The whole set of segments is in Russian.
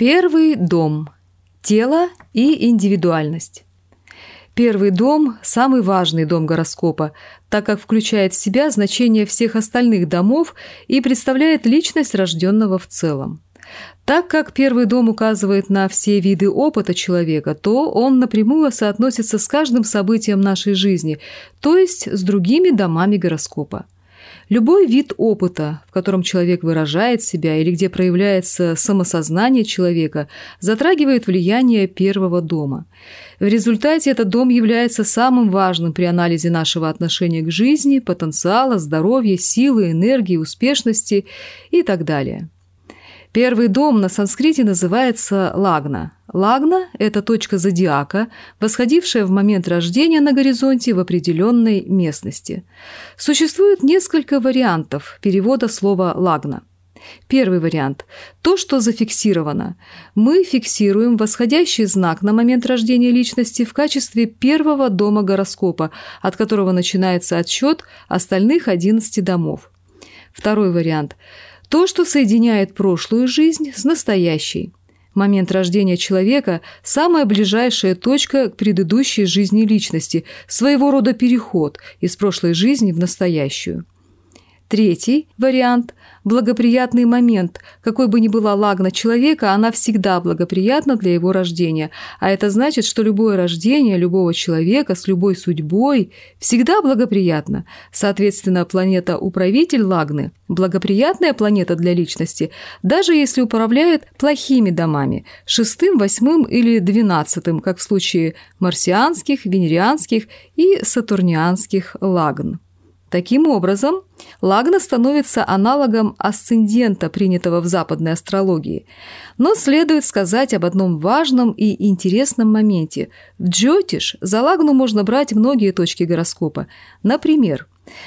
Первый дом. Тело и индивидуальность. Первый дом – самый важный дом гороскопа, так как включает в себя значение всех остальных домов и представляет личность рожденного в целом. Так как первый дом указывает на все виды опыта человека, то он напрямую соотносится с каждым событием нашей жизни, то есть с другими домами гороскопа. Любой вид опыта, в котором человек выражает себя или где проявляется самосознание человека, затрагивает влияние первого дома. В результате этот дом является самым важным при анализе нашего отношения к жизни, потенциала, здоровья, силы, энергии, успешности и так далее. Первый дом на санскрите называется лагна. Лагна – это точка зодиака, восходившая в момент рождения на горизонте в определенной местности. Существует несколько вариантов перевода слова «лагна». Первый вариант – то, что зафиксировано. Мы фиксируем восходящий знак на момент рождения личности в качестве первого дома гороскопа, от которого начинается отсчет остальных 11 домов. Второй вариант – то, что соединяет прошлую жизнь с настоящей. Момент рождения человека – самая ближайшая точка к предыдущей жизни личности, своего рода переход из прошлой жизни в настоящую. Третий вариант – благоприятный момент. Какой бы ни была лагна человека, она всегда благоприятна для его рождения. А это значит, что любое рождение любого человека с любой судьбой всегда благоприятно. Соответственно, планета-управитель лагны – благоприятная планета для личности, даже если управляет плохими домами – шестым, восьмым или двенадцатым, как в случае марсианских, венерианских и сатурнианских лагн. Таким образом, Лагна становится аналогом асцендента, принятого в западной астрологии. Но следует сказать об одном важном и интересном моменте. В Джотиш за Лагну можно брать многие точки гороскопа. Например,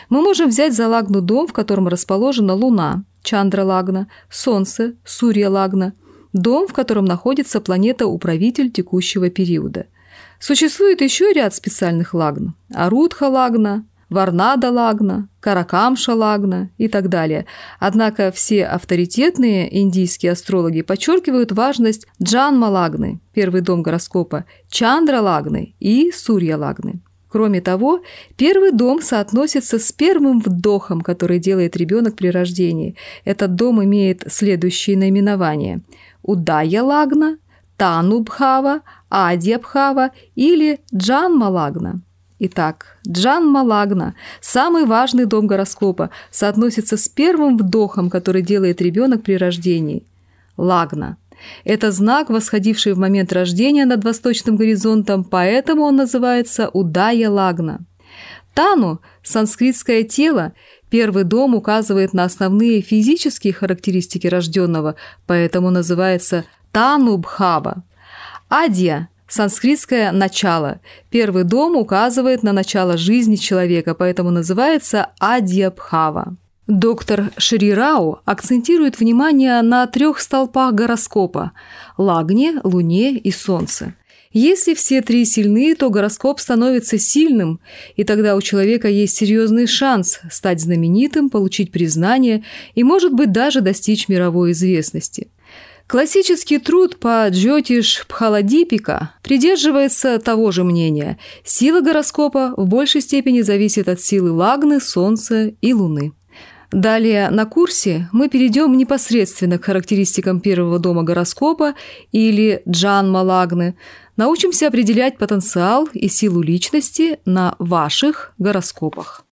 мы можем взять за Лагну дом, в котором расположена Луна, Чандра Лагна, Солнце, Сурья Лагна, дом, в котором находится планета-управитель текущего периода. Существует еще ряд специальных лагн – Арудха лагна, Варнада Лагна, Каракамша Лагна и так далее. Однако все авторитетные индийские астрологи подчеркивают важность Джанма Лагны, первый дом гороскопа, Чандра Лагны и Сурья Лагны. Кроме того, первый дом соотносится с первым вдохом, который делает ребенок при рождении. Этот дом имеет следующие наименования. Удая Лагна, Танубхава, Адьябхава или Джанма Лагна. Итак, Джан Малагна, самый важный дом гороскопа, соотносится с первым вдохом, который делает ребенок при рождении. Лагна. Это знак, восходивший в момент рождения над восточным горизонтом, поэтому он называется Удая Лагна. Тану, санскритское тело, первый дом указывает на основные физические характеристики рожденного, поэтому называется Тану Бхава. Адья Санскритское «начало». Первый дом указывает на начало жизни человека, поэтому называется Адьябхава. Доктор Шрирау акцентирует внимание на трех столпах гороскопа – Лагне, Луне и Солнце. Если все три сильны, то гороскоп становится сильным, и тогда у человека есть серьезный шанс стать знаменитым, получить признание и, может быть, даже достичь мировой известности – Классический труд по Джотиш Пхаладипика придерживается того же мнения. Сила гороскопа в большей степени зависит от силы Лагны, Солнца и Луны. Далее на курсе мы перейдем непосредственно к характеристикам первого дома гороскопа или Джанма Лагны. Научимся определять потенциал и силу личности на ваших гороскопах.